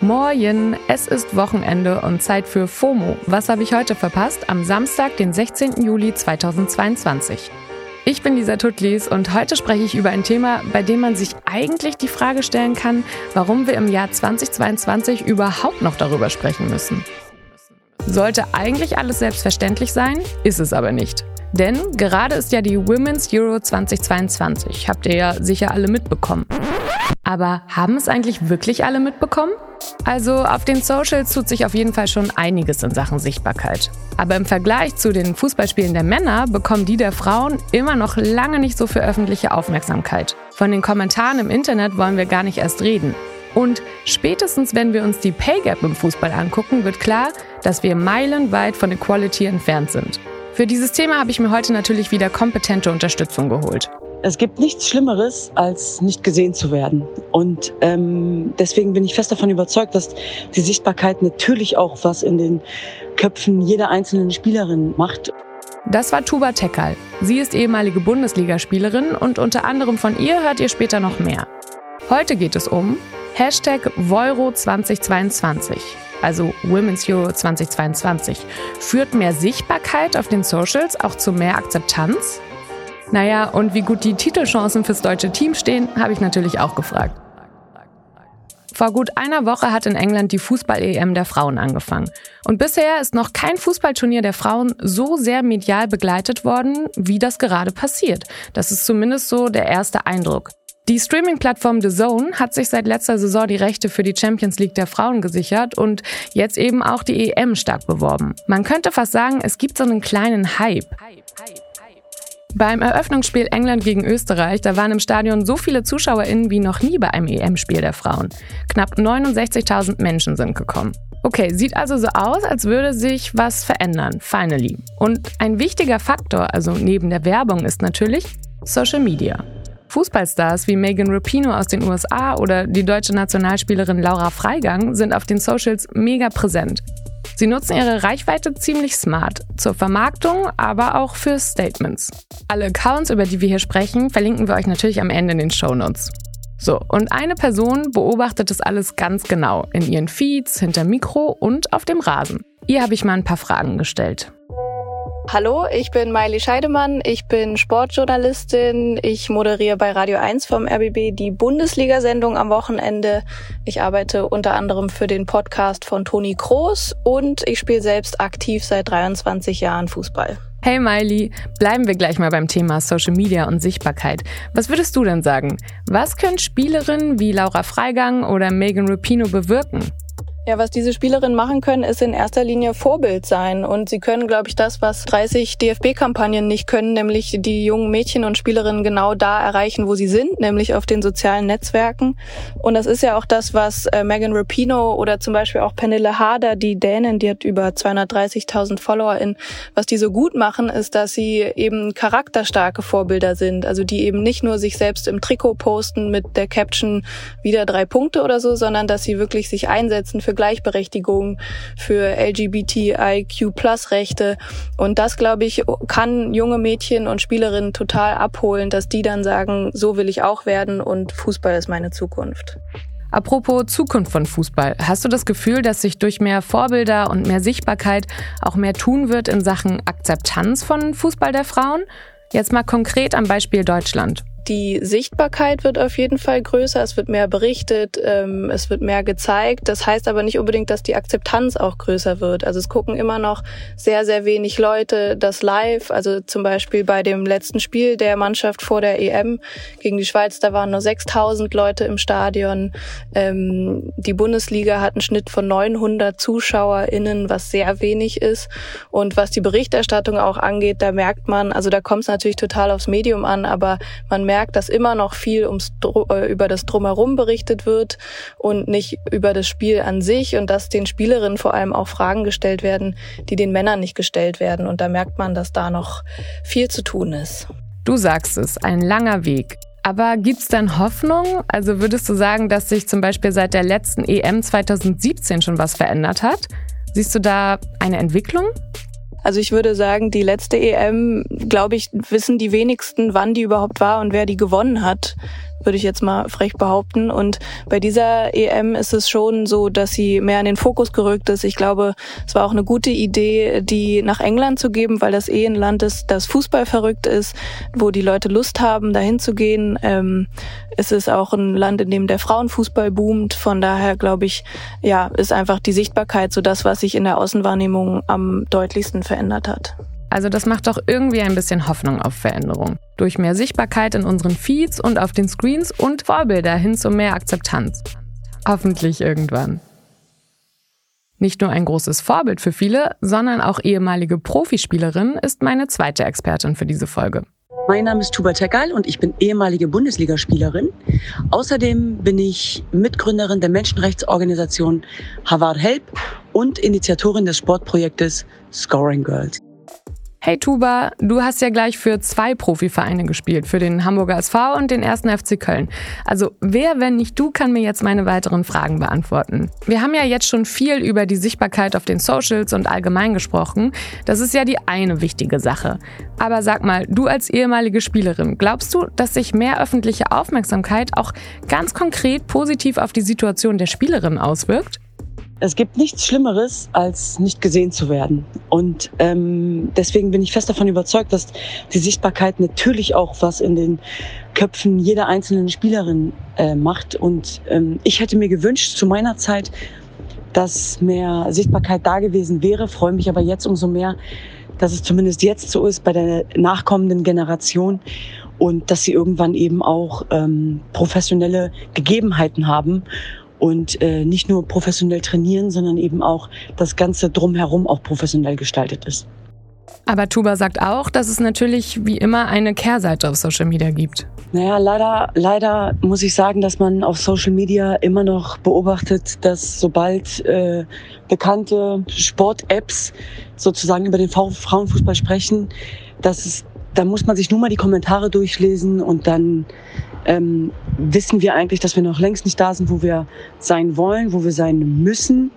Moin, es ist Wochenende und Zeit für FOMO. Was habe ich heute verpasst? Am Samstag, den 16. Juli 2022. Ich bin Lisa Tutlis und heute spreche ich über ein Thema, bei dem man sich eigentlich die Frage stellen kann, warum wir im Jahr 2022 überhaupt noch darüber sprechen müssen. Sollte eigentlich alles selbstverständlich sein, ist es aber nicht. Denn gerade ist ja die Women's Euro 2022. Habt ihr ja sicher alle mitbekommen. Aber haben es eigentlich wirklich alle mitbekommen? Also auf den Socials tut sich auf jeden Fall schon einiges in Sachen Sichtbarkeit. Aber im Vergleich zu den Fußballspielen der Männer bekommen die der Frauen immer noch lange nicht so viel öffentliche Aufmerksamkeit. Von den Kommentaren im Internet wollen wir gar nicht erst reden. Und spätestens, wenn wir uns die Pay Gap im Fußball angucken, wird klar, dass wir meilenweit von Equality entfernt sind. Für dieses Thema habe ich mir heute natürlich wieder kompetente Unterstützung geholt. Es gibt nichts Schlimmeres, als nicht gesehen zu werden. Und ähm, deswegen bin ich fest davon überzeugt, dass die Sichtbarkeit natürlich auch was in den Köpfen jeder einzelnen Spielerin macht. Das war Tuba Tekal. Sie ist ehemalige Bundesligaspielerin und unter anderem von ihr hört ihr später noch mehr. Heute geht es um Hashtag Voiro 2022, also Women's Euro 2022. Führt mehr Sichtbarkeit auf den Socials auch zu mehr Akzeptanz? Naja, und wie gut die Titelchancen fürs deutsche Team stehen, habe ich natürlich auch gefragt. Vor gut einer Woche hat in England die Fußball-EM der Frauen angefangen. Und bisher ist noch kein Fußballturnier der Frauen so sehr medial begleitet worden, wie das gerade passiert. Das ist zumindest so der erste Eindruck. Die Streaming-Plattform The Zone hat sich seit letzter Saison die Rechte für die Champions League der Frauen gesichert und jetzt eben auch die EM stark beworben. Man könnte fast sagen, es gibt so einen kleinen Hype. Hype, Hype. Beim Eröffnungsspiel England gegen Österreich, da waren im Stadion so viele ZuschauerInnen wie noch nie bei einem EM-Spiel der Frauen. Knapp 69.000 Menschen sind gekommen. Okay, sieht also so aus, als würde sich was verändern, finally. Und ein wichtiger Faktor, also neben der Werbung, ist natürlich Social Media. Fußballstars wie Megan Rapinoe aus den USA oder die deutsche Nationalspielerin Laura Freigang sind auf den Socials mega präsent. Sie nutzen ihre Reichweite ziemlich smart, zur Vermarktung, aber auch für Statements. Alle Accounts, über die wir hier sprechen, verlinken wir euch natürlich am Ende in den Shownotes. So, und eine Person beobachtet das alles ganz genau in ihren Feeds, hinter Mikro und auf dem Rasen. Ihr habe ich mal ein paar Fragen gestellt. Hallo, ich bin Miley Scheidemann, ich bin Sportjournalistin, ich moderiere bei Radio 1 vom RBB die Bundesliga-Sendung am Wochenende. Ich arbeite unter anderem für den Podcast von Toni Kroos und ich spiele selbst aktiv seit 23 Jahren Fußball. Hey Miley, bleiben wir gleich mal beim Thema Social Media und Sichtbarkeit. Was würdest du denn sagen? Was können Spielerinnen wie Laura Freigang oder Megan Rapino bewirken? Ja, was diese Spielerinnen machen können, ist in erster Linie Vorbild sein. Und sie können, glaube ich, das, was 30 DFB-Kampagnen nicht können, nämlich die jungen Mädchen und Spielerinnen genau da erreichen, wo sie sind, nämlich auf den sozialen Netzwerken. Und das ist ja auch das, was äh, Megan Rapino oder zum Beispiel auch Pernille Harder, die Dänen, die hat über 230.000 FollowerInnen, was die so gut machen, ist, dass sie eben charakterstarke Vorbilder sind. Also die eben nicht nur sich selbst im Trikot posten mit der Caption wieder drei Punkte oder so, sondern dass sie wirklich sich einsetzen für Gleichberechtigung, für LGBTIQ-Plus-Rechte. Und das, glaube ich, kann junge Mädchen und Spielerinnen total abholen, dass die dann sagen, so will ich auch werden und Fußball ist meine Zukunft. Apropos Zukunft von Fußball, hast du das Gefühl, dass sich durch mehr Vorbilder und mehr Sichtbarkeit auch mehr tun wird in Sachen Akzeptanz von Fußball der Frauen? Jetzt mal konkret am Beispiel Deutschland. Die Sichtbarkeit wird auf jeden Fall größer, es wird mehr berichtet, ähm, es wird mehr gezeigt. Das heißt aber nicht unbedingt, dass die Akzeptanz auch größer wird. Also es gucken immer noch sehr, sehr wenig Leute das live. Also zum Beispiel bei dem letzten Spiel der Mannschaft vor der EM gegen die Schweiz, da waren nur 6000 Leute im Stadion. Ähm, die Bundesliga hat einen Schnitt von 900 ZuschauerInnen, was sehr wenig ist. Und was die Berichterstattung auch angeht, da merkt man, also da kommt es natürlich total aufs Medium an, aber man merkt, merkt, dass immer noch viel ums, äh, über das Drumherum berichtet wird und nicht über das Spiel an sich und dass den Spielerinnen vor allem auch Fragen gestellt werden, die den Männern nicht gestellt werden. Und da merkt man, dass da noch viel zu tun ist. Du sagst es, ein langer Weg. Aber gibt es dann Hoffnung? Also würdest du sagen, dass sich zum Beispiel seit der letzten EM 2017 schon was verändert hat? Siehst du da eine Entwicklung? Also ich würde sagen, die letzte EM, glaube ich, wissen die wenigsten, wann die überhaupt war und wer die gewonnen hat. Würde ich jetzt mal frech behaupten. Und bei dieser EM ist es schon so, dass sie mehr in den Fokus gerückt ist. Ich glaube, es war auch eine gute Idee, die nach England zu geben, weil das eh ein Land ist, das Fußball verrückt ist, wo die Leute Lust haben, dahin zu gehen. Ähm, es ist auch ein Land, in dem der Frauenfußball boomt. Von daher glaube ich, ja, ist einfach die Sichtbarkeit so das, was sich in der Außenwahrnehmung am deutlichsten verändert hat. Also das macht doch irgendwie ein bisschen Hoffnung auf Veränderung. Durch mehr Sichtbarkeit in unseren Feeds und auf den Screens und Vorbilder hin zu mehr Akzeptanz. Hoffentlich irgendwann. Nicht nur ein großes Vorbild für viele, sondern auch ehemalige Profispielerin ist meine zweite Expertin für diese Folge. Mein Name ist Tuba Tekal und ich bin ehemalige Bundesligaspielerin. Außerdem bin ich Mitgründerin der Menschenrechtsorganisation Havard Help und Initiatorin des Sportprojektes Scoring Girls. Hey Tuba, du hast ja gleich für zwei Profivereine gespielt, für den Hamburger SV und den ersten FC Köln. Also wer, wenn nicht du, kann mir jetzt meine weiteren Fragen beantworten? Wir haben ja jetzt schon viel über die Sichtbarkeit auf den Socials und allgemein gesprochen. Das ist ja die eine wichtige Sache. Aber sag mal, du als ehemalige Spielerin, glaubst du, dass sich mehr öffentliche Aufmerksamkeit auch ganz konkret positiv auf die Situation der Spielerin auswirkt? Es gibt nichts Schlimmeres, als nicht gesehen zu werden. Und ähm, deswegen bin ich fest davon überzeugt, dass die Sichtbarkeit natürlich auch was in den Köpfen jeder einzelnen Spielerin äh, macht. Und ähm, ich hätte mir gewünscht zu meiner Zeit, dass mehr Sichtbarkeit da gewesen wäre, freue mich aber jetzt umso mehr, dass es zumindest jetzt so ist bei der nachkommenden Generation und dass sie irgendwann eben auch ähm, professionelle Gegebenheiten haben und äh, nicht nur professionell trainieren, sondern eben auch das Ganze drumherum auch professionell gestaltet ist. Aber Tuba sagt auch, dass es natürlich wie immer eine Kehrseite auf Social Media gibt. Naja, leider, leider muss ich sagen, dass man auf Social Media immer noch beobachtet, dass sobald äh, bekannte Sport-Apps sozusagen über den Frauenfußball sprechen, dass es, da muss man sich nur mal die Kommentare durchlesen und dann ähm, wissen wir eigentlich, dass wir noch längst nicht da sind, wo wir sein wollen, wo wir sein müssen.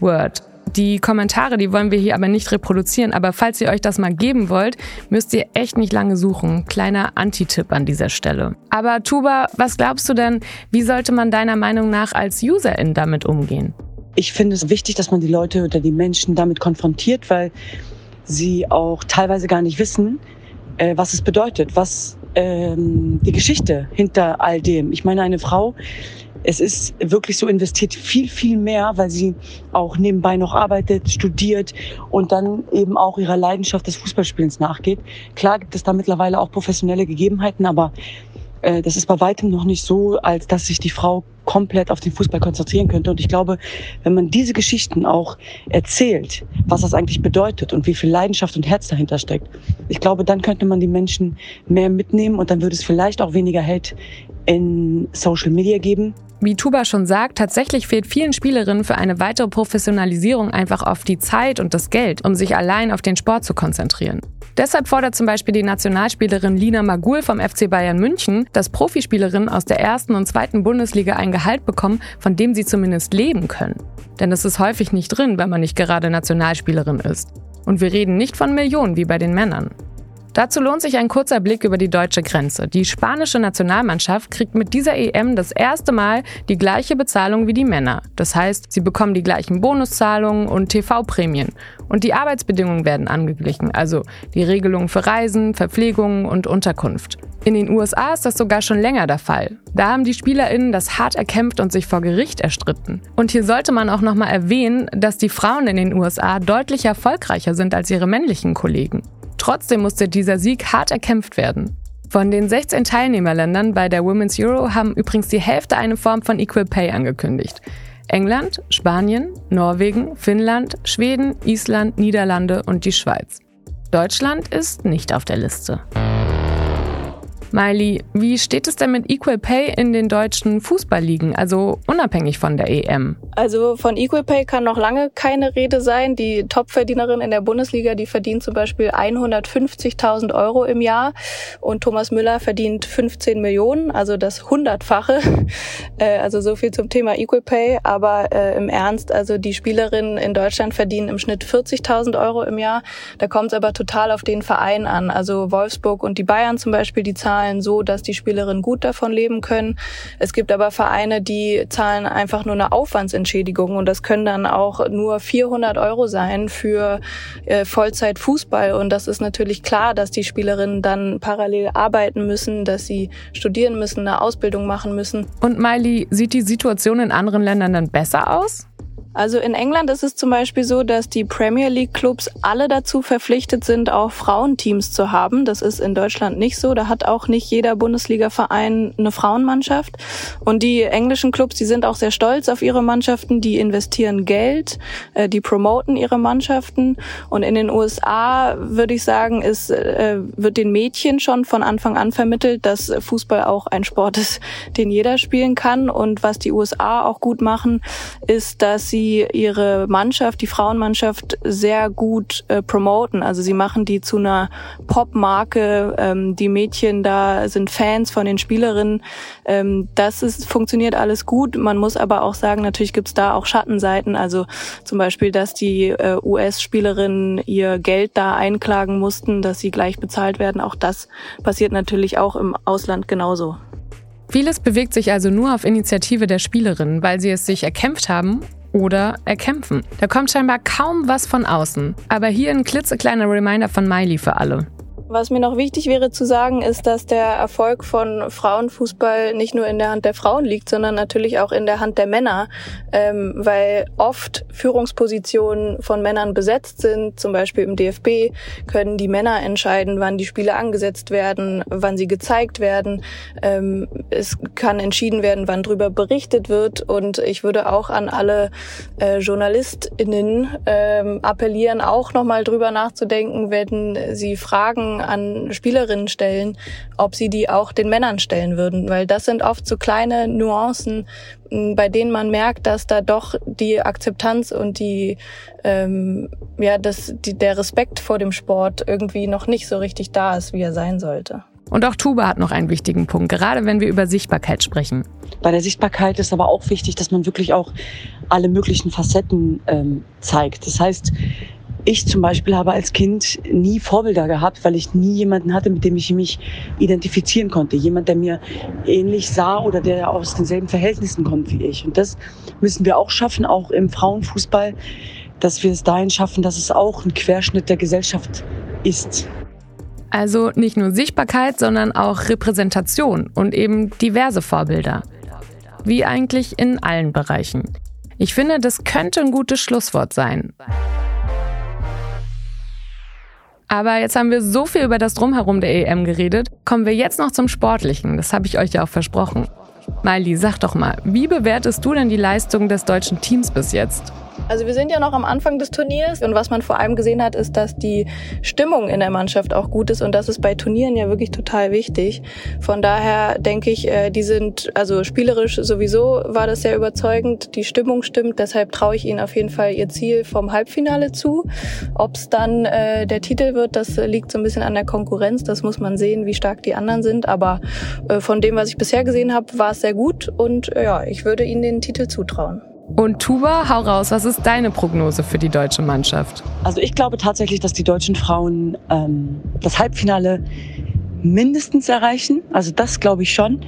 Word. Die Kommentare, die wollen wir hier aber nicht reproduzieren, aber falls ihr euch das mal geben wollt, müsst ihr echt nicht lange suchen. Kleiner Anti-Tipp an dieser Stelle. Aber Tuba, was glaubst du denn, wie sollte man deiner Meinung nach als Userin damit umgehen? Ich finde es wichtig, dass man die Leute oder die Menschen damit konfrontiert, weil sie auch teilweise gar nicht wissen, äh, was es bedeutet, was ähm, die Geschichte hinter all dem. Ich meine, eine Frau, es ist wirklich so investiert viel, viel mehr, weil sie auch nebenbei noch arbeitet, studiert und dann eben auch ihrer Leidenschaft des Fußballspielens nachgeht. Klar gibt es da mittlerweile auch professionelle Gegebenheiten, aber äh, das ist bei weitem noch nicht so, als dass sich die Frau komplett auf den Fußball konzentrieren könnte. Und ich glaube, wenn man diese Geschichten auch erzählt, was das eigentlich bedeutet und wie viel Leidenschaft und Herz dahinter steckt, ich glaube, dann könnte man die Menschen mehr mitnehmen und dann würde es vielleicht auch weniger Hate in Social Media geben. Wie Tuba schon sagt, tatsächlich fehlt vielen Spielerinnen für eine weitere Professionalisierung einfach oft die Zeit und das Geld, um sich allein auf den Sport zu konzentrieren. Deshalb fordert zum Beispiel die Nationalspielerin Lina Magul vom FC Bayern München, dass Profispielerinnen aus der ersten und zweiten Bundesliga ein Gehalt bekommen, von dem sie zumindest leben können. Denn es ist häufig nicht drin, wenn man nicht gerade Nationalspielerin ist. Und wir reden nicht von Millionen wie bei den Männern. Dazu lohnt sich ein kurzer Blick über die deutsche Grenze. Die spanische Nationalmannschaft kriegt mit dieser EM das erste Mal die gleiche Bezahlung wie die Männer. Das heißt, sie bekommen die gleichen Bonuszahlungen und TV-Prämien. Und die Arbeitsbedingungen werden angeglichen, also die Regelungen für Reisen, Verpflegungen und Unterkunft. In den USA ist das sogar schon länger der Fall. Da haben die SpielerInnen das hart erkämpft und sich vor Gericht erstritten. Und hier sollte man auch nochmal erwähnen, dass die Frauen in den USA deutlich erfolgreicher sind als ihre männlichen Kollegen. Trotzdem musste dieser Sieg hart erkämpft werden. Von den 16 Teilnehmerländern bei der Women's Euro haben übrigens die Hälfte eine Form von Equal Pay angekündigt. England, Spanien, Norwegen, Finnland, Schweden, Island, Niederlande und die Schweiz. Deutschland ist nicht auf der Liste. Miley, wie steht es denn mit Equal Pay in den deutschen Fußballligen, also unabhängig von der EM? Also von Equal Pay kann noch lange keine Rede sein. Die Topverdienerin in der Bundesliga, die verdient zum Beispiel 150.000 Euro im Jahr und Thomas Müller verdient 15 Millionen, also das Hundertfache. Äh, also so viel zum Thema Equal Pay. Aber äh, im Ernst, also die Spielerinnen in Deutschland verdienen im Schnitt 40.000 Euro im Jahr. Da kommt es aber total auf den Verein an. Also Wolfsburg und die Bayern zum Beispiel, die zahlen zahlen so, dass die Spielerinnen gut davon leben können. Es gibt aber Vereine, die zahlen einfach nur eine Aufwandsentschädigung und das können dann auch nur 400 Euro sein für äh, Vollzeit Fußball und das ist natürlich klar, dass die Spielerinnen dann parallel arbeiten müssen, dass sie studieren müssen, eine Ausbildung machen müssen. Und Miley, sieht die Situation in anderen Ländern dann besser aus? Also in England ist es zum Beispiel so, dass die Premier League Clubs alle dazu verpflichtet sind, auch Frauenteams zu haben. Das ist in Deutschland nicht so. Da hat auch nicht jeder Bundesliga-Verein eine Frauenmannschaft. Und die englischen Clubs, die sind auch sehr stolz auf ihre Mannschaften. Die investieren Geld, äh, die promoten ihre Mannschaften. Und in den USA würde ich sagen, ist, äh, wird den Mädchen schon von Anfang an vermittelt, dass Fußball auch ein Sport ist, den jeder spielen kann. Und was die USA auch gut machen, ist, dass sie sie ihre Mannschaft, die Frauenmannschaft, sehr gut äh, promoten. Also sie machen die zu einer Pop-Marke. Ähm, die Mädchen da sind Fans von den Spielerinnen. Ähm, das ist, funktioniert alles gut. Man muss aber auch sagen, natürlich gibt's da auch Schattenseiten. Also zum Beispiel, dass die äh, US-Spielerinnen ihr Geld da einklagen mussten, dass sie gleich bezahlt werden. Auch das passiert natürlich auch im Ausland genauso. Vieles bewegt sich also nur auf Initiative der Spielerinnen, weil sie es sich erkämpft haben oder erkämpfen. Da kommt scheinbar kaum was von außen. Aber hier ein klitzekleiner Reminder von Miley für alle. Was mir noch wichtig wäre zu sagen, ist, dass der Erfolg von Frauenfußball nicht nur in der Hand der Frauen liegt, sondern natürlich auch in der Hand der Männer, ähm, weil oft Führungspositionen von Männern besetzt sind. Zum Beispiel im DFB können die Männer entscheiden, wann die Spiele angesetzt werden, wann sie gezeigt werden. Ähm, es kann entschieden werden, wann drüber berichtet wird. Und ich würde auch an alle äh, JournalistInnen ähm, appellieren, auch nochmal drüber nachzudenken, wenn sie Fragen an Spielerinnen stellen, ob sie die auch den Männern stellen würden, weil das sind oft so kleine Nuancen, bei denen man merkt, dass da doch die Akzeptanz und die ähm, ja das die, der Respekt vor dem Sport irgendwie noch nicht so richtig da ist, wie er sein sollte. Und auch Tuba hat noch einen wichtigen Punkt, gerade wenn wir über Sichtbarkeit sprechen. Bei der Sichtbarkeit ist aber auch wichtig, dass man wirklich auch alle möglichen Facetten ähm, zeigt. Das heißt, ich zum Beispiel habe als Kind nie Vorbilder gehabt, weil ich nie jemanden hatte, mit dem ich mich identifizieren konnte. Jemand, der mir ähnlich sah oder der aus denselben Verhältnissen kommt wie ich. Und das müssen wir auch schaffen, auch im Frauenfußball, dass wir es dahin schaffen, dass es auch ein Querschnitt der Gesellschaft ist. Also nicht nur Sichtbarkeit, sondern auch Repräsentation und eben diverse Vorbilder. Wie eigentlich in allen Bereichen. Ich finde, das könnte ein gutes Schlusswort sein. Aber jetzt haben wir so viel über das Drumherum der EM geredet. Kommen wir jetzt noch zum Sportlichen. Das habe ich euch ja auch versprochen. Miley, sag doch mal, wie bewertest du denn die Leistung des deutschen Teams bis jetzt? Also wir sind ja noch am Anfang des Turniers und was man vor allem gesehen hat, ist, dass die Stimmung in der Mannschaft auch gut ist und das ist bei Turnieren ja wirklich total wichtig. Von daher denke ich, äh, die sind, also spielerisch sowieso war das sehr überzeugend, die Stimmung stimmt, deshalb traue ich ihnen auf jeden Fall ihr Ziel vom Halbfinale zu. Ob es dann äh, der Titel wird, das liegt so ein bisschen an der Konkurrenz, das muss man sehen, wie stark die anderen sind, aber äh, von dem, was ich bisher gesehen habe, war es sehr gut und äh, ja, ich würde ihnen den Titel zutrauen. Und Tuba, hau raus, was ist deine Prognose für die deutsche Mannschaft? Also ich glaube tatsächlich, dass die deutschen Frauen ähm, das Halbfinale mindestens erreichen. Also das glaube ich schon.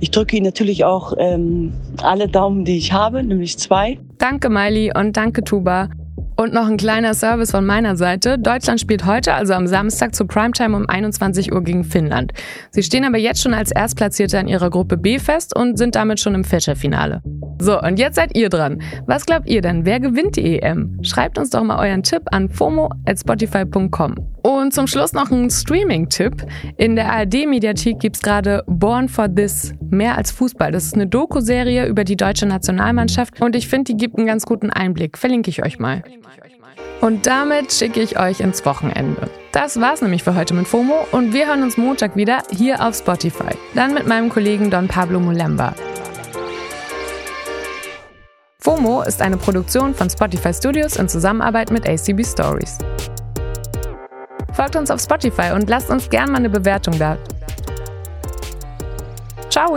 Ich drücke ihnen natürlich auch ähm, alle Daumen, die ich habe, nämlich zwei. Danke, Miley, und danke, Tuba. Und noch ein kleiner Service von meiner Seite. Deutschland spielt heute, also am Samstag zu Primetime um 21 Uhr gegen Finnland. Sie stehen aber jetzt schon als Erstplatzierte in ihrer Gruppe B fest und sind damit schon im Viertelfinale. So, und jetzt seid ihr dran. Was glaubt ihr denn? Wer gewinnt die EM? Schreibt uns doch mal euren Tipp an fomo.spotify.com. Und zum Schluss noch ein Streaming-Tipp. In der ARD-Mediathek gibt's gerade Born for This, mehr als Fußball. Das ist eine Doku-Serie über die deutsche Nationalmannschaft und ich finde, die gibt einen ganz guten Einblick. Verlinke ich euch mal. Und damit schicke ich euch ins Wochenende. Das war's nämlich für heute mit FOMO und wir hören uns Montag wieder hier auf Spotify. Dann mit meinem Kollegen Don Pablo Mulemba. FOMO ist eine Produktion von Spotify Studios in Zusammenarbeit mit ACB Stories. Folgt uns auf Spotify und lasst uns gern mal eine Bewertung da. Ciao!